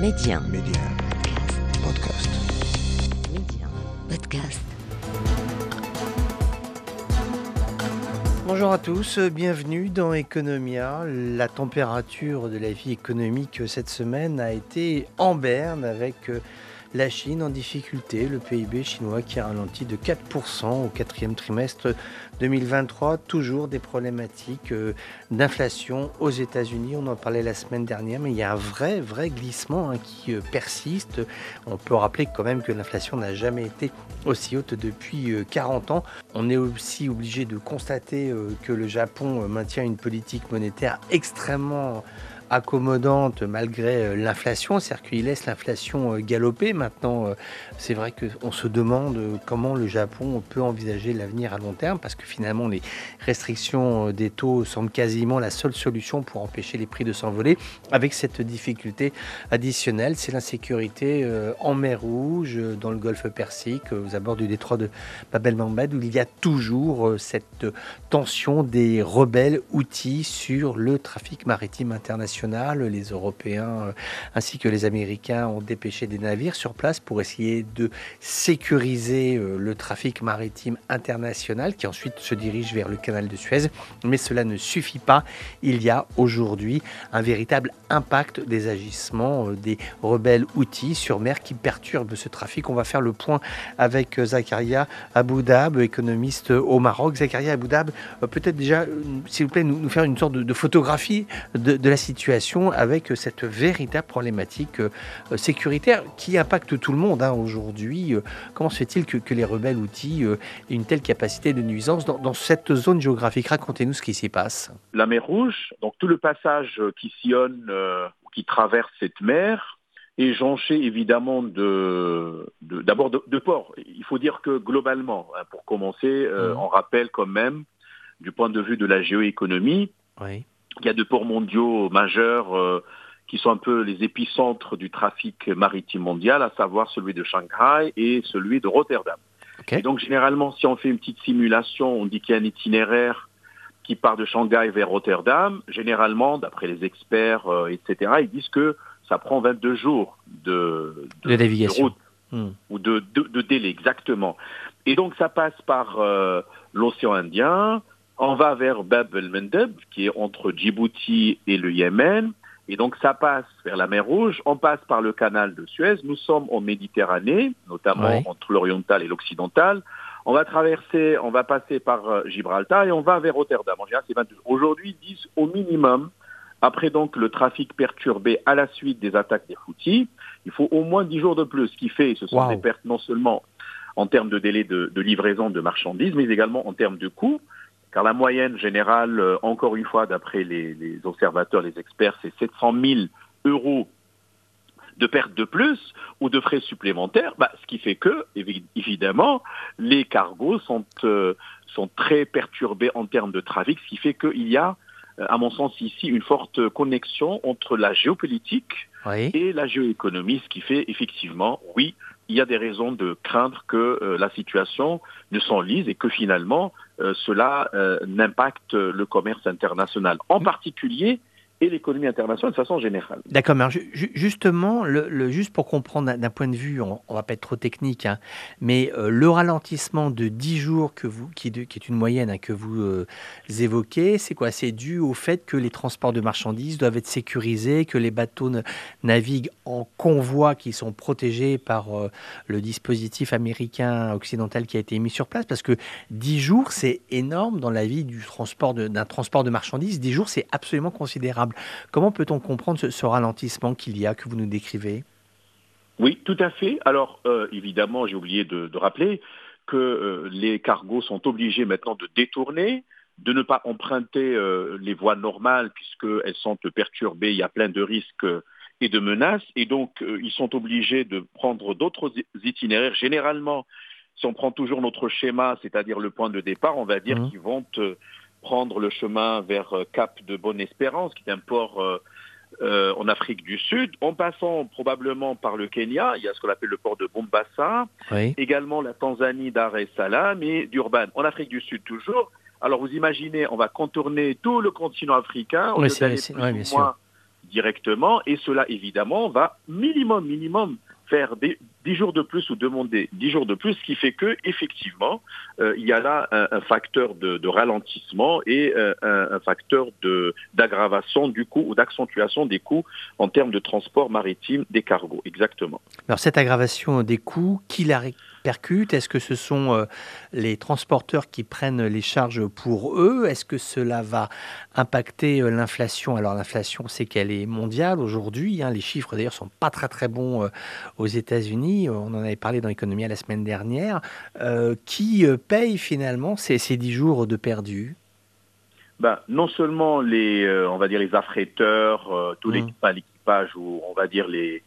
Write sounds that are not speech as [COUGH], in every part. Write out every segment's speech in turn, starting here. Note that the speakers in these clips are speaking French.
Média. Média. Podcast. Média. Podcast. Bonjour à tous, bienvenue dans Economia. La température de la vie économique cette semaine a été en berne avec euh, la Chine en difficulté, le PIB chinois qui a ralenti de 4% au quatrième trimestre 2023. Toujours des problématiques euh, d'inflation aux États-Unis. On en parlait la semaine dernière, mais il y a un vrai, vrai glissement hein, qui euh, persiste. On peut rappeler quand même que l'inflation n'a jamais été aussi haute depuis 40 ans. On est aussi obligé de constater que le Japon maintient une politique monétaire extrêmement accommodante malgré euh, l'inflation, c'est-à-dire qu'il laisse l'inflation euh, galoper. Maintenant, euh, c'est vrai qu'on se demande comment le Japon peut envisager l'avenir à long terme, parce que finalement, les restrictions des taux semblent quasiment la seule solution pour empêcher les prix de s'envoler. Avec cette difficulté additionnelle, c'est l'insécurité en mer Rouge, dans le golfe Persique, aux abords du détroit de Bab el-Mandeb, où il y a toujours cette tension des rebelles outils sur le trafic maritime international les Européens euh, ainsi que les Américains ont dépêché des navires sur place pour essayer de sécuriser euh, le trafic maritime international qui ensuite se dirige vers le canal de Suez. Mais cela ne suffit pas. Il y a aujourd'hui un véritable impact des agissements euh, des rebelles outils sur mer qui perturbent ce trafic. On va faire le point avec Zakaria Aboudab, économiste au Maroc. Zakaria Aboudab, peut-être déjà, s'il vous plaît, nous, faire une sorte de, photographie de la situation avec cette véritable problématique euh, sécuritaire qui impacte tout le monde hein, aujourd'hui. Euh, comment se fait-il que, les rebelles outils euh, aient une telle capacité de nuisance dans, cette zone géographique? Racontez-nous ce qui s'y passe. La mer Rouge, donc tout le passage qui sillonne, qui traverse cette mer, est jonché évidemment de, d'abord de, ports. Il faut dire que globalement, hein, pour commencer, mmh. on rappelle quand même, du point de vue de la géoéconomie, oui. Il y a deux ports mondiaux majeurs euh, qui sont un peu les épicentres du trafic maritime mondial, à savoir celui de Shanghai et celui de Rotterdam. Et donc généralement, si on fait une petite simulation, on dit qu'il y a un itinéraire qui part de Shanghai vers Rotterdam. Généralement, d'après les experts, euh, etc., ils disent que ça prend 22 jours de, de, navigation. route hmm. ou de, de, délai, exactement. Et donc ça passe par euh, l'océan Indien, on va vers Bab el-Mandeb, qui est entre Djibouti et le Yémen. Et donc ça passe vers la mer Rouge, on passe par le canal de Suez, nous sommes en Méditerranée, notamment entre l'oriental et l'occidental. On va traverser, on va passer par euh, Gibraltar et on va vers Rotterdam. En général, c'est 22. Aujourd'hui, 10 au minimum. Après donc le trafic perturbé à la suite des attaques des Houthis, il faut au moins 10 jours de plus, ce qui fait, ce sont des pertes non seulement en termes de délai de, de livraison de marchandises, mais également en termes de coûts car la moyenne générale, euh, encore une fois, d'après les, observateurs, les experts, c'est 700 000 euros de pertes de plus ou de frais supplémentaires, bah, ce qui fait que, évidemment, les cargos sont, euh, sont très perturbés en termes de trafic, ce qui fait qu'il y a, euh, à mon sens ici, une forte connexion entre la géopolitique et la géoéconomie, ce qui fait effectivement, oui, il y a des raisons de craindre que euh, la situation ne s'enlise et que finalement cela euh, n'impacte le commerce international. En particulier, et l'économie internationale de façon générale. D'accord, mais justement, le, juste pour comprendre d'un point de vue, on ne va pas être trop technique, hein, mais euh, le ralentissement de 10 jours que vous, qui, est une moyenne hein, que vous euh, évoquez, c'est quoi? C'est dû au fait que les transports de marchandises doivent être sécurisés, que les bateaux naviguent en convoi qui sont protégés par euh, le dispositif américain occidental qui a été mis sur place, parce que 10 jours, c'est énorme dans la vie du transport d'un transport de marchandises. 10 jours, c'est absolument considérable. Comment peut-on comprendre ce, ralentissement qu'il y a, que vous nous décrivez? Oui, tout à fait. Alors, euh, évidemment, j'ai oublié de, rappeler que euh, les cargos sont obligés maintenant de détourner, de ne pas emprunter euh, les voies normales puisqu'elles sont perturbées, il y a plein de risques et de menaces, et donc ils sont obligés de prendre d'autres itinéraires. Généralement, si on prend toujours notre schéma, c'est-à-dire le point de départ, on va dire mmh. qu'ils vont prendre le chemin vers euh, Cap de Bonne-Espérance, qui est un port euh, euh, en Afrique du Sud, en passant probablement par le Kenya, il y a ce qu'on appelle le port de Mombasa, également la Tanzanie Dar es Salaam et Durban, en Afrique du Sud toujours. Alors vous imaginez, on va contourner tout le continent africain, on oui, va aller plus ou moins directement. Et cela évidemment va minimum, minimum faire des, 10 jours de plus ou demander 10 jours de plus, ce qui fait que effectivement euh, il y a là un, facteur de, ralentissement et euh, un, facteur d'aggravation du coût ou d'accentuation des coûts en termes de transport maritime des cargos, exactement. Alors cette aggravation des coûts, qui la percute Est-ce que ce sont euh, les transporteurs qui prennent les charges pour eux? Est-ce que cela va impacter euh, l'inflation? Alors l'inflation, c'est qu'elle est mondiale aujourd'hui. Hein. Les chiffres d'ailleurs sont pas très très bons euh, aux États-Unis. On en avait parlé dans l'économie la semaine dernière. qui paye finalement ces, ces 10 jours de perdus? Ben, non seulement les, on va dire les affréteurs, tout mmh. l'équipage ou on va dire les,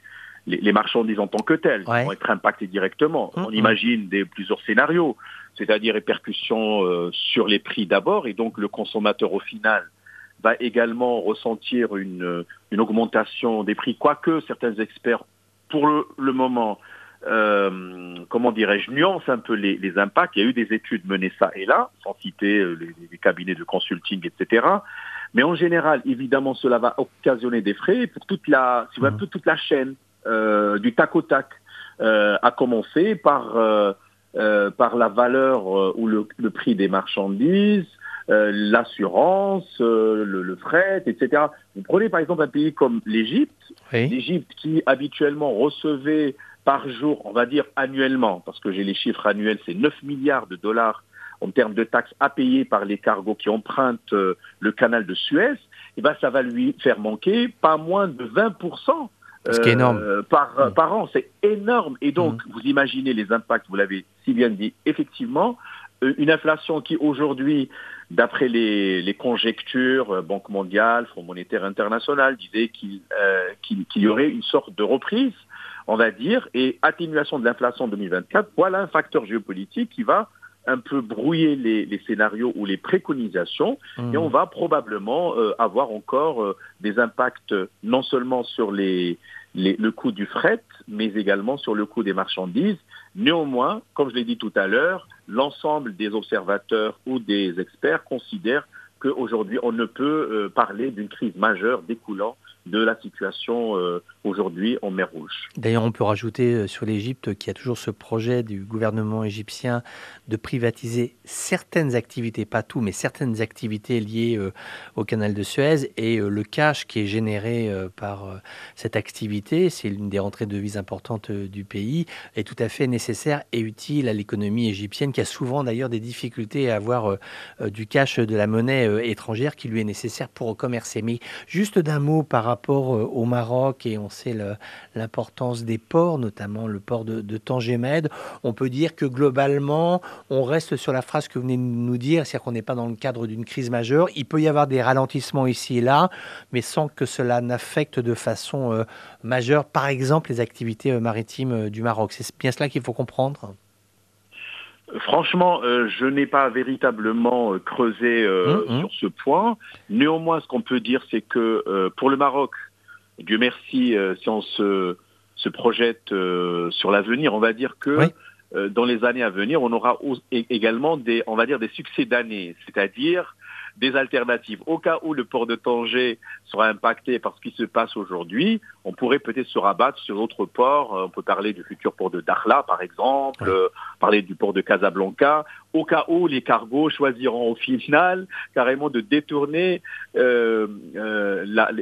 les, marchandises en tant que telles vont être impactées directement. Hum, On hum. imagine des, plusieurs scénarios, c'est-à-dire répercussions euh, sur les prix d'abord, et donc le consommateur au final va également ressentir une, une augmentation des prix, quoique certains experts, pour le, moment, euh, comment dirais-je, nuancent un peu les, les, impacts. Il y a eu des études menées ça et là, sans citer euh, les, cabinets de consulting, etc. Mais en général, évidemment, cela va occasionner des frais pour toute la, si mmh. toute la chaîne euh, du tac au tac, euh, à commencer par, euh, par la valeur ou le, prix des marchandises, l'assurance, le, fret, etc. Vous prenez par exemple un pays comme l'Égypte, l'Égypte qui habituellement recevait par jour, on va dire annuellement, parce que j'ai les chiffres annuels, c'est 9 milliards de dollars en termes de taxes à payer par les cargos qui empruntent le canal de Suez, et eh ben ça va lui faire manquer pas moins de 20% énorme. Euh, par, mm. par an, c'est énorme. Et donc, mm. vous imaginez les impacts, vous l'avez si bien dit, effectivement, euh, une inflation qui aujourd'hui, d'après les, les, conjectures, euh, Banque mondiale, Fonds monétaire international, disait qu'il qu'il y aurait une sorte de reprise, on va dire, et atténuation de l'inflation en 2024. Voilà un facteur géopolitique qui va un peu brouiller les, scénarios ou les préconisations et on va probablement euh, avoir encore euh, des impacts non seulement sur les, le coût du fret, mais également sur le coût des marchandises. Néanmoins, comme je l'ai dit tout à l'heure, l'ensemble des observateurs ou des experts considèrent qu'aujourd'hui, on ne peut euh, parler d'une crise majeure découlant de la situation euh, aujourd'hui en mer Rouge. D'ailleurs, on peut rajouter euh, sur l'Égypte qu'il y a toujours ce projet du gouvernement égyptien de privatiser certaines activités, pas tout, mais certaines activités liées euh, au canal de Suez. Et le cash qui est généré par cette activité, c'est l'une des rentrées de devises importantes du pays, est tout à fait nécessaire et utile à l'économie égyptienne qui a souvent d'ailleurs des difficultés à avoir du cash de la monnaie étrangère qui lui est nécessaire pour commercer. Mais juste d'un mot par euh, au Maroc et on sait l'importance des ports, notamment le port de, de Tangemed, on peut dire que globalement, on reste sur la phrase que vous venez de nous dire, c'est-à-dire qu'on n'est pas dans le cadre d'une crise majeure. Il peut y avoir des ralentissements ici et là, mais sans que cela n'affecte de façon euh, majeure, par exemple, les activités euh, maritimes du Maroc. C'est bien cela qu'il faut comprendre? Franchement, je n'ai pas véritablement creusé hum, hum. sur ce point. Néanmoins, ce qu'on peut dire, c'est que pour le Maroc, Dieu merci, si on se, se projette sur l'avenir, on va dire que dans les années à venir, on aura également des, on va dire, des succès d'années, c'est-à-dire des alternatives. Au cas où le port de Tanger sera impacté par ce qui se passe aujourd'hui, on pourrait peut-être se rabattre sur d'autres ports. Euh, on peut parler du futur port de Dakhla, par exemple, euh, parler du port de Casablanca, au cas où les cargos choisiront au final carrément de détourner euh,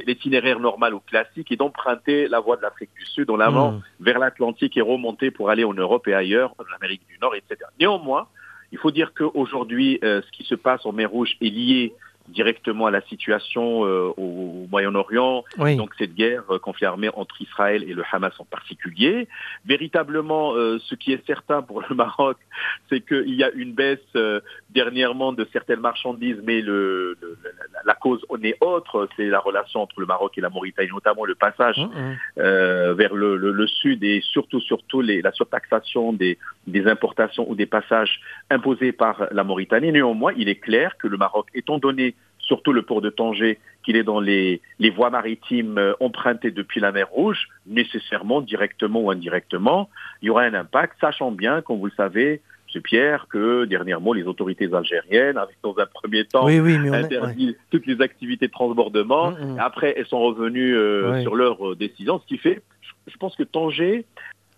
l'itinéraire normal ou classique et d'emprunter la voie de l'Afrique du Sud en avant mmh. vers l'Atlantique et remonter pour aller en Europe et ailleurs, en Amérique du Nord, etc. Néanmoins, il faut dire qu'aujourd'hui, euh, ce qui se passe en mer Rouge est lié directement à la situation euh, au, Moyen-Orient, donc cette guerre euh, confirmée entre Israël et le Hamas en particulier. Véritablement, euh, ce qui est certain pour le Maroc, c'est qu'il y a une baisse dernièrement de certaines marchandises, mais le, la, cause en est autre, c'est la relation entre le Maroc et la Mauritanie, notamment le passage mmh. vers le, le, sud et surtout, surtout les, la surtaxation des, des importations ou des passages imposés par la Mauritanie. Néanmoins, il est clair que le Maroc, étant donné surtout le port de Tanger, qu'il est dans les, les voies maritimes euh, empruntées depuis la mer Rouge, nécessairement, directement ou indirectement, il y aura un impact, sachant bien, comme vous le savez, Pierre, que dernièrement, les autorités algériennes avaient dans un premier temps Oui, est- interdit ouais. toutes les activités de transbordement. Mm, mm. Après, elles sont revenues euh, sur leur euh, décision, ce qui fait, je pense que Tanger,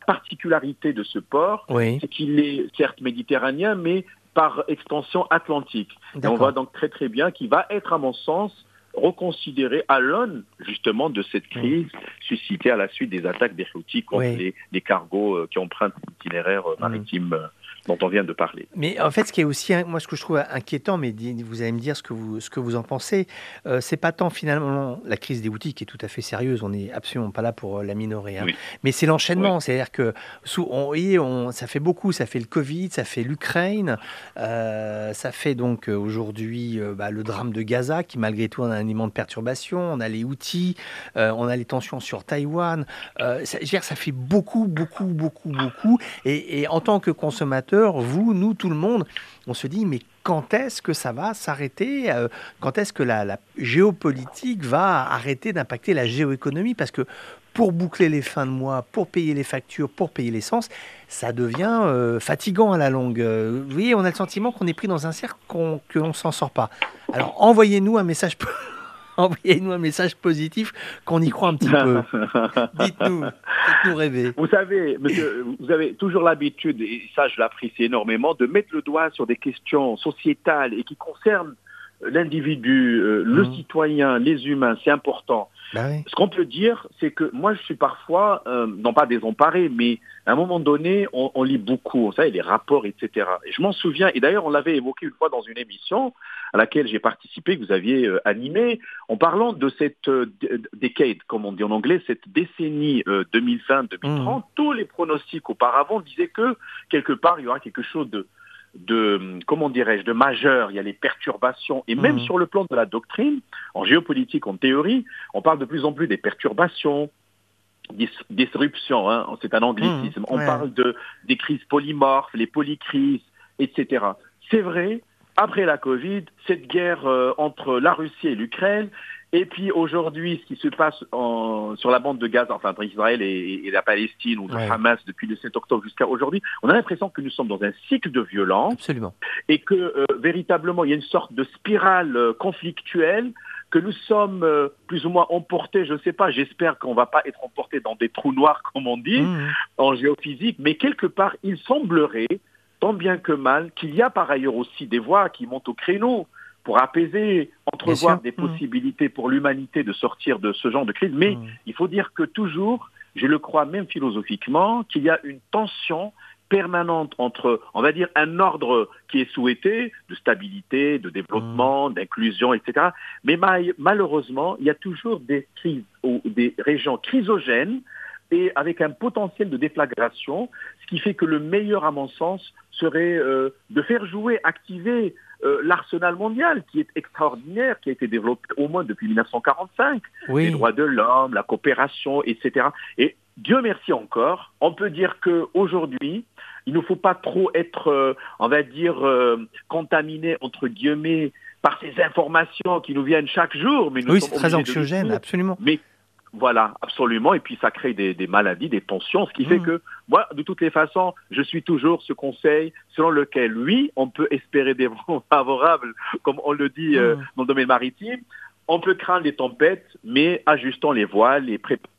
particularité de ce port, c'est qu'il est certes méditerranéen, mais par extension atlantique. Et on voit donc très très bien qu'il va être, à mon sens, reconsidéré à l'aune justement de cette crise suscitée à la suite des attaques des Houthis contre Oui. les, les cargos euh, qui empruntent l'itinéraire euh, maritime euh, dont on vient de parler. Mais en fait, ce qui est aussi, moi, ce que je trouve inquiétant, mais vous allez me dire ce que vous, ce que vous en pensez, euh, c'est pas tant finalement la crise des outils qui est tout à fait sérieuse, on n'est absolument pas là pour euh, la minorer, hein. Oui. mais c'est l'enchaînement, c'est-à-dire que sous, on, on- ça fait beaucoup, ça fait le Covid, ça fait l'Ukraine, euh, ça fait donc euh, aujourd'hui euh, bah, le drame de Gaza qui malgré tout a un élément de perturbation, on a les outils, on a les tensions sur Taïwan, ça, je veux dire, ça fait beaucoup, beaucoup, beaucoup, beaucoup, et, et en tant que consommateur, vous, nous, tout le monde, on se dit, mais quand est-ce que ça va s'arrêter Euh, Quand est-ce que la, géopolitique va arrêter d'impacter la géoéconomie? Parce que pour boucler les fins de mois, pour payer les factures, pour payer l'essence, ça devient euh, fatigant à la longue. Euh, vous voyez, on a le sentiment qu'on est pris dans un cercle qu'on- que l'on ne s'en sort pas. Alors envoyez-nous un message. [LAUGHS] [LAUGHS] Envoyez-nous un message positif qu'on y croit un petit peu. [LAUGHS] Dites-nous, faites-nous rêver. Vous savez, monsieur, vous avez toujours l'habitude, et ça je l'apprécie énormément, de mettre le doigt sur des questions sociétales et qui concernent l'individu, euh, le Mhm. citoyen, les humains, c'est important. Bah oui. Ce qu'on peut dire, c'est que moi, je suis parfois, euh, non pas désemparé, mais à un moment donné, on, on lit beaucoup, vous savez, les rapports, etc. Et je m'en souviens, et d'ailleurs, on l'avait évoqué une fois dans une émission à laquelle j'ai participé, que vous aviez euh, animé, en parlant de cette euh, d- decade, comme on dit en anglais, cette décennie euh, 2020-2030. Tous les pronostics auparavant disaient que, quelque part, il y aura quelque chose de de, comment dirais-je, de majeur, il y a les perturbations, et même Mhm. sur le plan de la doctrine, en géopolitique, en théorie, on parle de plus en plus des perturbations, dis- disruptions, hein, c'est un anglicisme, Mmh, on ouais. parle de, des crises polymorphes, les polycrises, etc. C'est vrai, après la Covid, cette guerre euh, entre la Russie et l'Ukraine, et puis aujourd'hui, ce qui se passe en- sur la bande de Gaza, enfin entre Israël et, et la Palestine, ou le Ouais. Hamas depuis le 7 octobre jusqu'à aujourd'hui, on a l'impression que nous sommes dans un cycle de violence Absolument. et que euh, véritablement il y a une sorte de spirale euh, conflictuelle que nous sommes euh, plus ou moins emportés, je ne sais pas, j'espère qu'on ne va pas être emportés dans des trous noirs [LAUGHS] comme on dit Mhm. en géophysique, mais quelque part il semblerait, tant bien que mal, qu'il y a par ailleurs aussi des voix qui montent au créneau pour apaiser, entrevoir des Mhm. possibilités pour l'humanité de sortir de ce genre de crise, mais Mhm. il faut dire que toujours, je le crois même philosophiquement, qu'il y a une tension permanente entre, on va dire, un ordre qui est souhaité, de stabilité, de développement, d'inclusion, etc. Mais ma- malheureusement, il y a toujours des crises ou des régions chrysogènes et avec un potentiel de déflagration, ce qui fait que le meilleur, à mon sens, serait euh, de faire jouer, activer euh, l'arsenal mondial qui est extraordinaire, qui a été développé au moins depuis 1945 les droits de l'homme, la coopération, etc. Et Dieu merci encore, on peut dire que aujourd'hui, il ne faut pas trop être, euh, on va dire, euh, contaminé entre guillemets par ces informations qui nous viennent chaque jour. Mais nous Oui, c'est très anxiogène, absolument. Mais voilà, absolument. Et puis ça crée des, des maladies, des tensions, ce qui fait Mhm. que moi, de toutes les façons, je suis toujours ce conseil selon lequel, oui, on peut espérer des vents [LAUGHS] favorables, comme on le dit euh, Mhm. dans le domaine maritime. On peut craindre les tempêtes, mais ajustons les voiles et préparons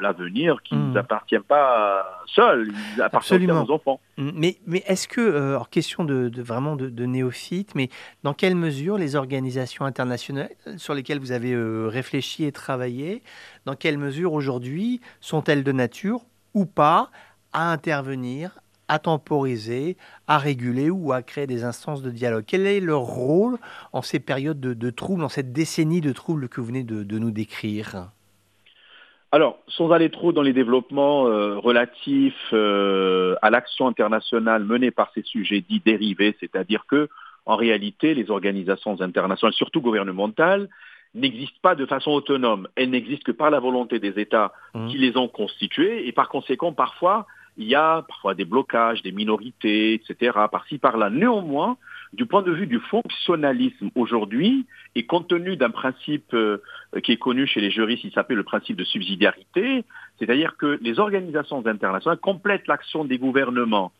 l'avenir qui ne Mhm. nous appartient pas seul, il appartient aussi à Absolument. nos enfants. Mais, mais est-ce que, euh, alors question de, de- vraiment de, de néophyte, mais dans quelle mesure les organisations internationales sur lesquelles vous avez euh, réfléchi et travaillé, dans quelle mesure aujourd'hui sont-elles de nature ou pas à intervenir, à temporiser, à réguler ou à créer des instances de dialogue? Quel est leur rôle en ces périodes de, de troubles, en cette décennie de troubles que vous venez de, de nous décrire? Alors, sans aller trop dans les développements euh, relatifs euh, à l'action internationale menée par ces sujets dits dérivés, c'est-à-dire que, en réalité, les organisations internationales, surtout gouvernementales, n'existent pas de façon autonome. Elles n'existent que par la volonté des États Mhm. qui les ont constituées, et par conséquent, parfois, il y a parfois des blocages, des minorités, etc., par-ci, par-là. Néanmoins, du point de vue du fonctionnalisme aujourd'hui, et compte tenu d'un principe euh, qui est connu chez les juristes, il s'appelle le principe de subsidiarité, c'est-à-dire que les organisations internationales complètent l'action des gouvernements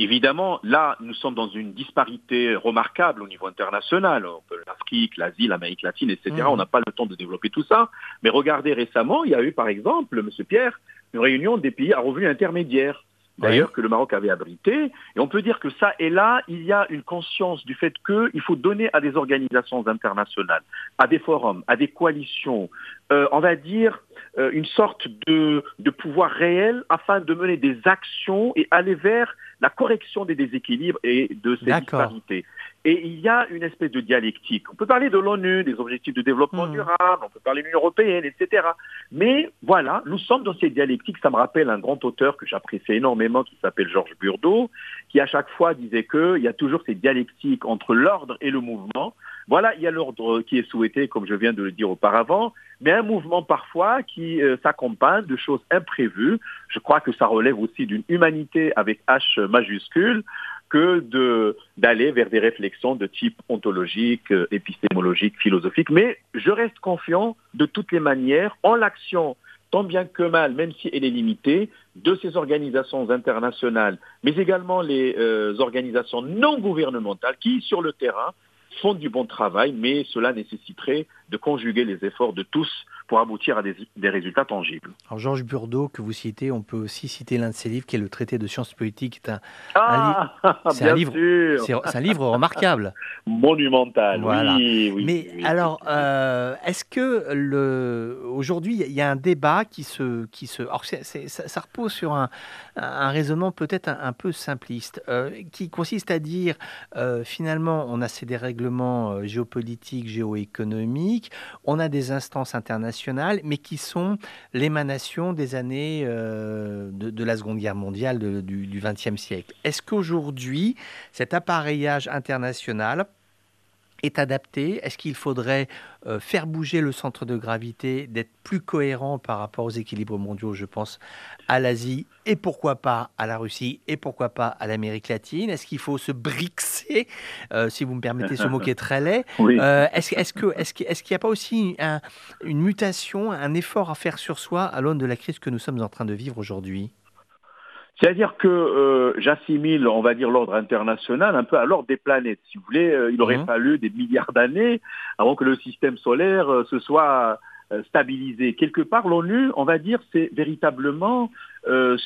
Évidemment, là, nous sommes dans une disparité remarquable au niveau international. L'Afrique, l'Asie, l'Amérique latine, etc. Mmh. On n'a pas le temps de développer tout ça. Mais regardez récemment, il y a eu, par exemple, Monsieur Pierre, une réunion des pays à revenus intermédiaires d'ailleurs que le Maroc avait abrité. Et on peut dire que ça et là, il y a une conscience du fait qu'il faut donner à des organisations internationales, à des forums, à des coalitions, euh, on va dire euh, une sorte de, de pouvoir réel afin de mener des actions et aller vers la correction des déséquilibres et de ces disparités. Et il y a une espèce de dialectique. On peut parler de l'ONU, des objectifs de développement hmm. durable, on peut parler de l'Union européenne, etc. Mais voilà, nous sommes dans ces dialectiques. Ça me rappelle un grand auteur que j'apprécie énormément qui s'appelle Georges Burdeau, qui à chaque fois disait qu'il y a toujours ces dialectiques entre l'ordre et le mouvement. Voilà, il y a l'ordre qui est souhaité, comme je viens de le dire auparavant, mais un mouvement parfois qui euh, s'accompagne de choses imprévues. Je crois que ça relève aussi d'une humanité avec H majuscule que d'aller vers des réflexions de type ontologique, euh, épistémologique, philosophique. Mais je reste confiant de toutes les manières en l'action tant bien que mal, même si elle est limitée, de ces organisations internationales, mais également les euh, organisations non gouvernementales qui, sur le terrain, font du bon travail, mais cela nécessiterait de conjuguer les efforts de tous pour aboutir à des, résultats tangibles. Alors Georges Burdeau, que vous citez, on peut aussi citer l'un de ses livres qui est le traité de sciences politiques. C'est un, ah, un, [LAUGHS] livre, c'est un livre remarquable. [LAUGHS] Monumental, voilà. oui, oui, Mais alors, euh, est-ce que le... aujourd'hui, il y a un débat qui se... Qui se... Alors, ça, repose sur un, un raisonnement peut-être un, peu simpliste, euh, qui consiste à dire, euh, finalement, on a ces dérèglements géopolitiques, géoéconomiques, on a des instances internationales, mais qui sont l'émanation des années euh, de, la Seconde Guerre mondiale du XXe siècle. Est-ce qu'aujourd'hui, cet appareillage international est adapté? Est-ce qu'il faudrait euh, faire bouger le centre de gravité, d'être plus cohérent par rapport aux équilibres mondiaux Je pense à l'Asie et pourquoi pas à la Russie et pourquoi pas à l'Amérique latine? Est-ce qu'il faut se brixer, euh, si vous me permettez ce mot qui est très laid? Euh, Est-ce est qu'il est n'y a pas aussi une mutation, un effort à faire sur soi à l'aune de la crise que nous sommes en train de vivre aujourd'hui? C'est-à-dire que euh, j'assimile, on va dire, l'ordre international un peu à l'ordre des planètes. Si vous voulez, euh, il aurait mmh. fallu des milliards d'années avant que le système solaire euh, se soit stabilisé. Quelque part, l'ONU, on va dire, c'est véritablement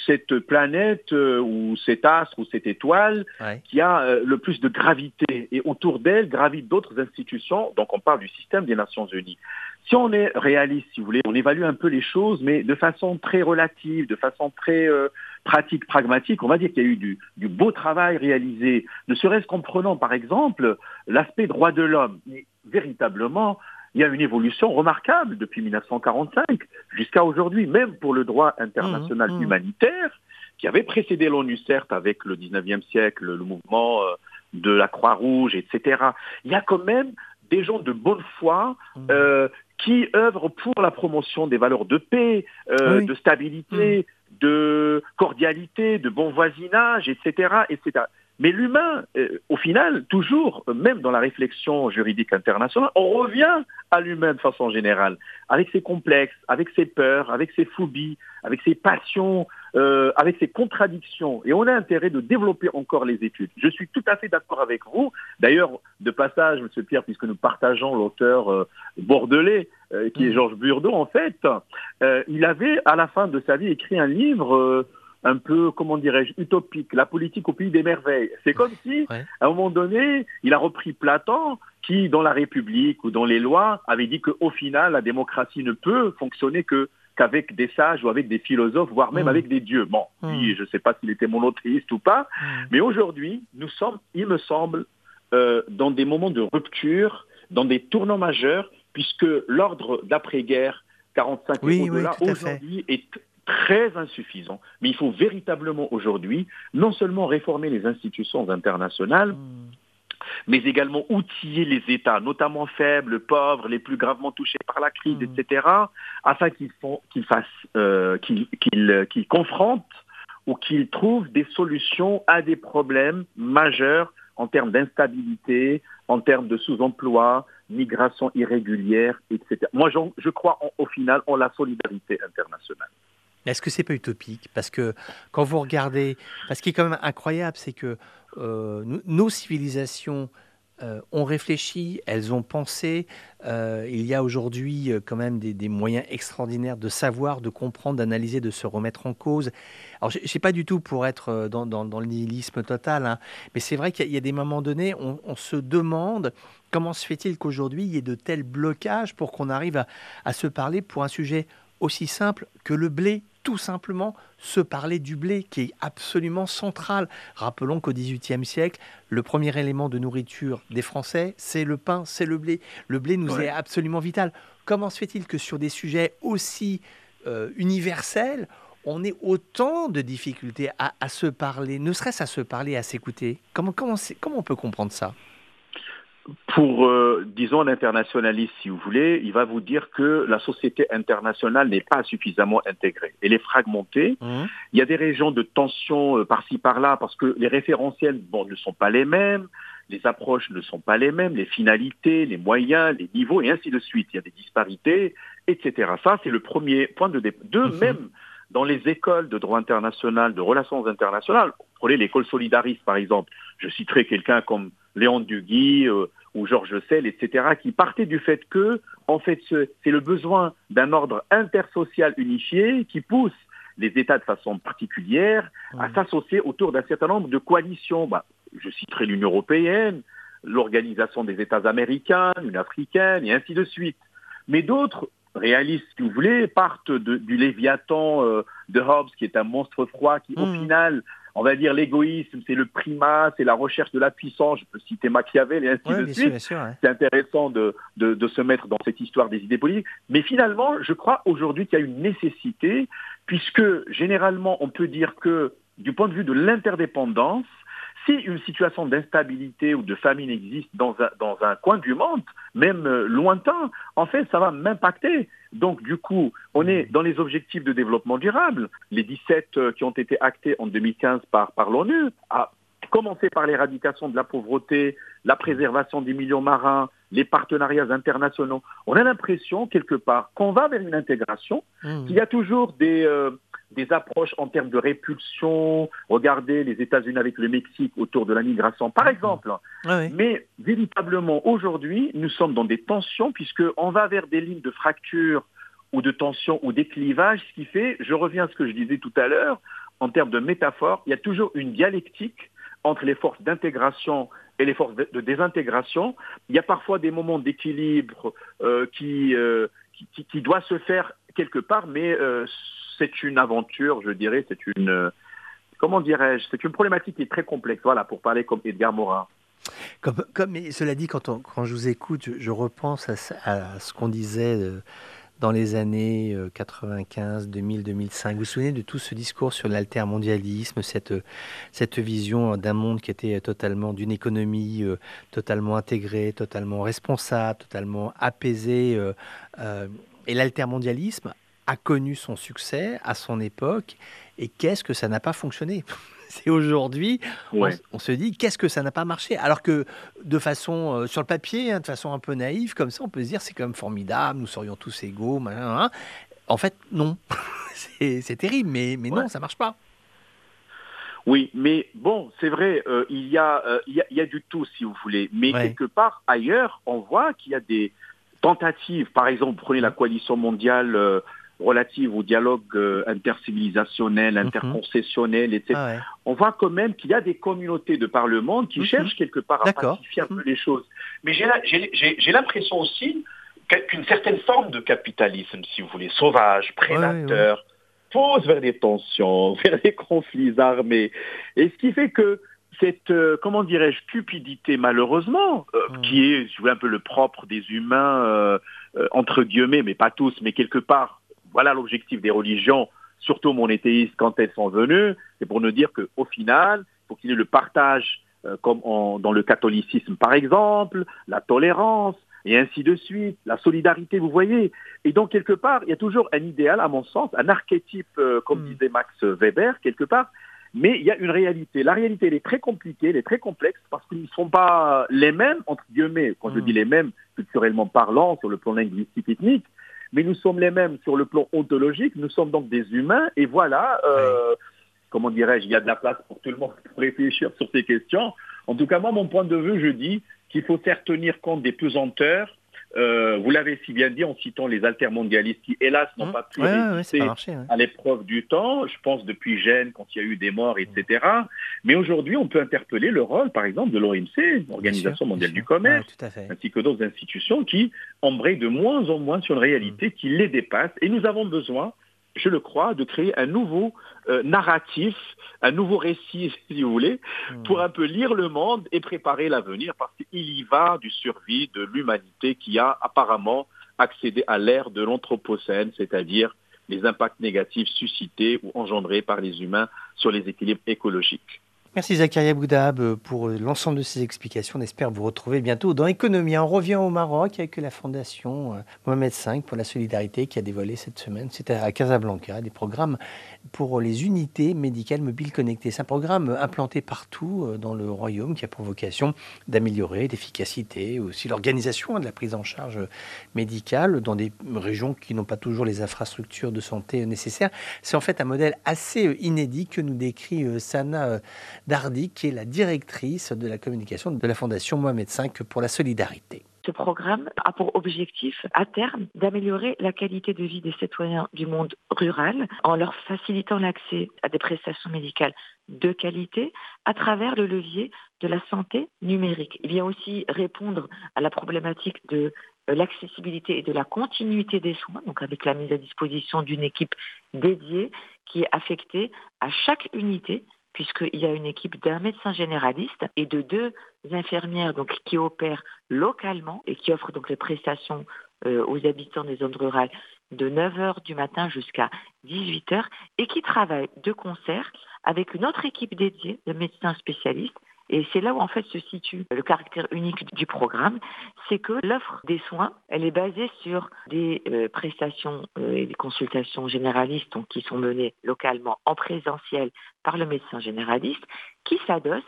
cette planète ou cet astre ou cette étoile qui a le plus de gravité. Et autour d'elle gravitent d'autres institutions. Donc on parle du système des Nations Unies. Si on est réaliste, si vous voulez, on évalue un peu les choses, mais de façon très relative, de façon très pratique pragmatique, on va dire qu'il y a eu du, beau travail réalisé, ne serait-ce qu'en prenant par exemple l'aspect droit de l'homme. Mais véritablement, il y a une évolution remarquable depuis 1945 jusqu'à aujourd'hui, même pour le droit international mmh, mmh. humanitaire, qui avait précédé l'ONU certes avec le 19e siècle, le mouvement euh, de la Croix-Rouge, etc. Il y a quand même des gens de bonne foi mmh. euh, qui œuvrent pour la promotion des valeurs de paix, euh, de stabilité, de cordialité, de bon voisinage, etc. etc. Mais l'humain, euh, au final, toujours, même dans la réflexion juridique internationale, on revient à l'humain de façon générale, avec ses complexes, avec ses peurs, avec ses phobies, avec ses passions, euh, avec ses contradictions. Et on a intérêt de développer encore les études. Je suis tout à fait d'accord avec vous. D'ailleurs, de passage, M. Pierre, puisque nous partageons l'auteur euh, bordelais, euh, qui est mm. Georges Burdeau, en fait, il avait, à la fin de sa vie, écrit un livre un peu, comment dirais-je, utopique, la politique au pays des merveilles. C'est comme si, à un moment donné, il a repris Platon, qui, dans la République ou dans les lois, avait dit qu'au final, la démocratie ne peut fonctionner que qu'avec des sages ou avec des philosophes, voire même mm. avec des dieux. Bon, mm. je ne sais pas s'il était monothéiste ou pas, mm. mais aujourd'hui, nous sommes, il me semble, euh, dans des moments de rupture, dans des tournants majeurs, puisque l'ordre d'après-guerre 45 et au-delà aujourd'hui est très insuffisant. Mais il faut véritablement aujourd'hui non seulement réformer les institutions internationales, hmm. Mais également outiller les États, notamment faibles, pauvres, les plus gravement touchés par la crise, hmm. etc., afin qu'ils fassent, euh, qu'ils confrontent ou qu'ils trouvent des solutions à des problèmes majeurs en termes d'instabilité, en termes de sous-emploi, migration irrégulière, etc. Moi, je, crois au final en la solidarité internationale. Est-ce que c'est pas utopique? Parce que quand vous regardez, ce qui est quand même incroyable, c'est que euh, nos civilisations euh, ont réfléchi, elles ont pensé. Euh, il y a aujourd'hui quand même des, moyens extraordinaires de savoir, de comprendre, d'analyser, de se remettre en cause. Alors, je sais pas du tout pour être dans, le nihilisme total, hein, mais c'est vrai qu'il y, a des moments donnés, on, on se demande comment se fait-il qu'aujourd'hui il y ait de tels blocages pour qu'on arrive à se parler pour un sujet aussi simple que le blé tout simplement se parler du blé qui est absolument central. Rappelons qu'au XVIIIe siècle, le premier élément de nourriture des Français, c'est le pain, c'est le blé. Le blé nous est absolument vital. Comment se fait-il que sur des sujets aussi euh, universels, on ait autant de difficultés à, se parler, ne serait-ce à se parler, à s'écouter? Comment, comment, comment on peut comprendre ça? Pour, euh, disons, l'internationaliste, si vous voulez, il va vous dire que la société internationale n'est pas suffisamment intégrée. Elle est fragmentée. Mmh. Il y a des régions de tension euh, par-ci, par-là, parce que les référentiels bon, ne sont pas les mêmes, les approches ne sont pas les mêmes, les finalités, les moyens, les niveaux, et ainsi de suite. Il y a des disparités, etc. Ça, c'est le premier point de départ. Deux, mmh. même dans les écoles de droit international, de relations internationales, prenez l'école solidariste, par exemple. Je citerai quelqu'un comme Léon Duguy euh, ou Georges Sell, etc., qui partaient du fait que, en fait, c'est le besoin d'un ordre intersocial unifié qui pousse les États de façon particulière à s'associer autour d'un certain nombre de coalitions. Bah, je citerai l'Union européenne, l'Organisation des États américains, une africaine, et ainsi de suite. Mais d'autres réalistes, si vous voulez, partent du Léviathan euh, de Hobbes, qui est un monstre froid, qui au mmh. final on va dire l'égoïsme, c'est le primat, c'est la recherche de la puissance. Je peux citer Machiavel et ainsi de suite. C'est intéressant de, de, se mettre dans cette histoire des idées politiques. Mais finalement, je crois aujourd'hui qu'il y a une nécessité, puisque généralement, on peut dire que du point de vue de l'interdépendance, si une situation d'instabilité ou de famine existe dans un, dans un coin du monde, même euh, lointain, en fait, ça va m'impacter. Donc, du coup, on est dans les objectifs de développement durable, les 17 euh, qui ont été actés en 2015 par, par l'ONU, à commencer par l'éradication de la pauvreté, la préservation des millions marins, les partenariats internationaux. On a l'impression, quelque part, qu'on va vers une intégration, mmh. qu'il y a toujours des... Euh, des approches en termes de répulsion. Regardez les États-Unis avec le Mexique autour de la migration, par exemple. Mais véritablement, aujourd'hui, nous sommes dans des tensions puisqu'on va vers des lignes de fracture ou de tension ou d'éclivage, ce qui fait, je reviens à ce que je disais tout à l'heure, en termes de métaphore, il y a toujours une dialectique entre les forces d'intégration et les forces de désintégration. Il y a parfois des moments d'équilibre euh, qui, euh, qui, qui, doivent se faire quelque part, mais euh, c'est une aventure, je dirais, c'est une, comment dirais-je, c'est une problématique qui est très complexe, voilà, pour parler comme Edgar Morin. Comme, comme cela dit, quand, quand je vous écoute, je, repense à, ce qu'on disait euh, dans les années 95, 2000, 2005. Vous vous souvenez de tout ce discours sur l'altermondialisme, cette, cette vision d'un monde qui était totalement, d'une économie euh, totalement intégrée, totalement responsable, totalement apaisée. Euh, et l'altermondialisme a connu son succès à son époque et qu'est-ce que ça n'a pas fonctionné [LAUGHS] c'est aujourd'hui, on, se dit qu'est-ce que ça n'a pas marché? Alors que de façon, euh, sur le papier, hein, de façon un peu naïve, comme ça, on peut se dire c'est quand même formidable, nous serions tous égaux. En fait, non. [LAUGHS] c'est terrible, mais, mais non, ça marche pas. Oui, mais bon, c'est vrai, euh, il, y a, euh, il, y a, du tout, si vous voulez. Mais quelque part ailleurs, on voit qu'il y a des tentatives. Par exemple, prenez la coalition mondiale relative au dialogue euh, intercivilisationnel, mhm. interconcessionnel, etc. Ah On voit quand même qu'il y a des communautés de par le monde qui mhm. cherchent quelque part à pacifier un peu mhm. les choses. Mais j'ai l'impression aussi qu'une certaine forme de capitalisme, si vous voulez, sauvage, prédateur, pose vers des tensions, [LAUGHS] vers des conflits armés. Et ce qui fait que cette, euh, comment dirais-je, cupidité, malheureusement, euh, qui est, je un peu le propre des humains, entre guillemets, mais pas tous, mais quelque part, voilà l'objectif des religions, surtout monothéistes, quand elles sont venues, c'est pour nous dire qu'au final, il faut qu'il y ait le partage, euh, comme dans le catholicisme par exemple, la tolérance, et ainsi de suite, la solidarité, vous voyez. Et donc, quelque part, il y a toujours un idéal, à mon sens, un archétype, euh, comme hmm. disait Max Weber, quelque part, mais il y a une réalité. La réalité, elle est très compliquée, elle est très complexe, parce qu'ils ne sont pas les mêmes, entre guillemets, quand je hmm. dis les mêmes, culturellement parlant, sur le plan linguistique ethnique, mais nous sommes les mêmes sur le plan ontologique, nous sommes donc des humains, et voilà, euh, comment dirais-je, il y a de la place pour tout le monde pour réfléchir sur ces questions. En tout cas, moi, mon point de vue, je dis qu'il faut faire tenir compte des pesanteurs, euh, vous l'avez si bien dit en citant les altermondialistes qui, hélas, n'ont mmh. pas pu résister à l'épreuve du temps. Je pense depuis Gênes, quand il y a eu des morts, etc. Mais aujourd'hui, on peut interpeller le rôle, par exemple, de l'OMC, l'Organisation mondiale du commerce, ainsi que d'autres institutions qui embrayent de moins en moins sur une réalité mmh. qui les dépasse. Et nous avons besoin je le crois, de créer un nouveau euh, narratif, un nouveau récit, [LAUGHS] si vous voulez, hmm. pour un peu lire le monde et préparer l'avenir, parce qu'il y va du survie de l'humanité qui a apparemment accédé à l'ère de l'anthropocène, c'est-à-dire les impacts négatifs suscités ou engendrés par les humains sur les équilibres écologiques. Merci Zakaria Boudab pour l'ensemble de ces explications. On espère vous retrouver bientôt dans Économie. On revient au Maroc avec la fondation euh, Mohamed V pour la solidarité qui a dévoilé cette semaine, c'était à Casablanca, des programmes pour les unités médicales mobiles connectées. C'est un programme implanté partout euh, dans le royaume qui a pour vocation d'améliorer l'efficacité, aussi l'organisation de la prise en charge médicale dans des régions qui n'ont pas toujours les infrastructures de santé nécessaires. C'est en fait un modèle assez inédit que nous décrit euh, Sana Dardi, qui est la directrice de la communication de la Fondation Mohamed V pour la solidarité. Ce programme a pour objectif, à terme, d'améliorer la qualité de vie des citoyens du monde rural en leur facilitant l'accès à des prestations médicales de qualité à travers le levier de la santé numérique. Il vient aussi répondre à la problématique de euh, l'accessibilité et de la continuité des soins, donc avec la mise à disposition d'une équipe dédiée qui est affectée à chaque unité puisqu'il y a une équipe d'un médecin généraliste et de deux infirmières donc, qui opèrent localement et qui offrent donc les prestations euh, aux habitants des zones rurales de 9h du matin jusqu'à 18h et qui travaillent de concert avec une autre équipe dédiée de médecins spécialistes et c'est là où en fait se situe le caractère unique du programme, c'est que l'offre des soins, elle est basée sur des euh, prestations euh, et des consultations généralistes qui sont menées localement en présentiel par le médecin généraliste, qui s'adosse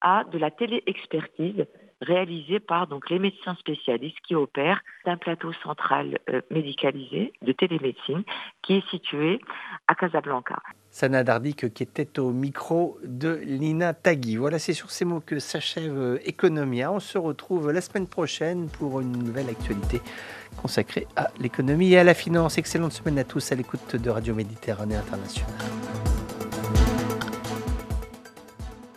à de la téléexpertise réalisée par donc les médecins spécialistes qui opèrent d'un plateau central euh, médicalisé de télémédecine qui est situé à Casablanca. Sana Dardik qui était au micro de Lina Tagui. Voilà, c'est sur ces mots que s'achève euh, Economia. On se retrouve la semaine prochaine pour une nouvelle actualité consacrée à l'économie et à la finance. Excellente semaine à tous à l'écoute de Radio Méditerranée Internationale.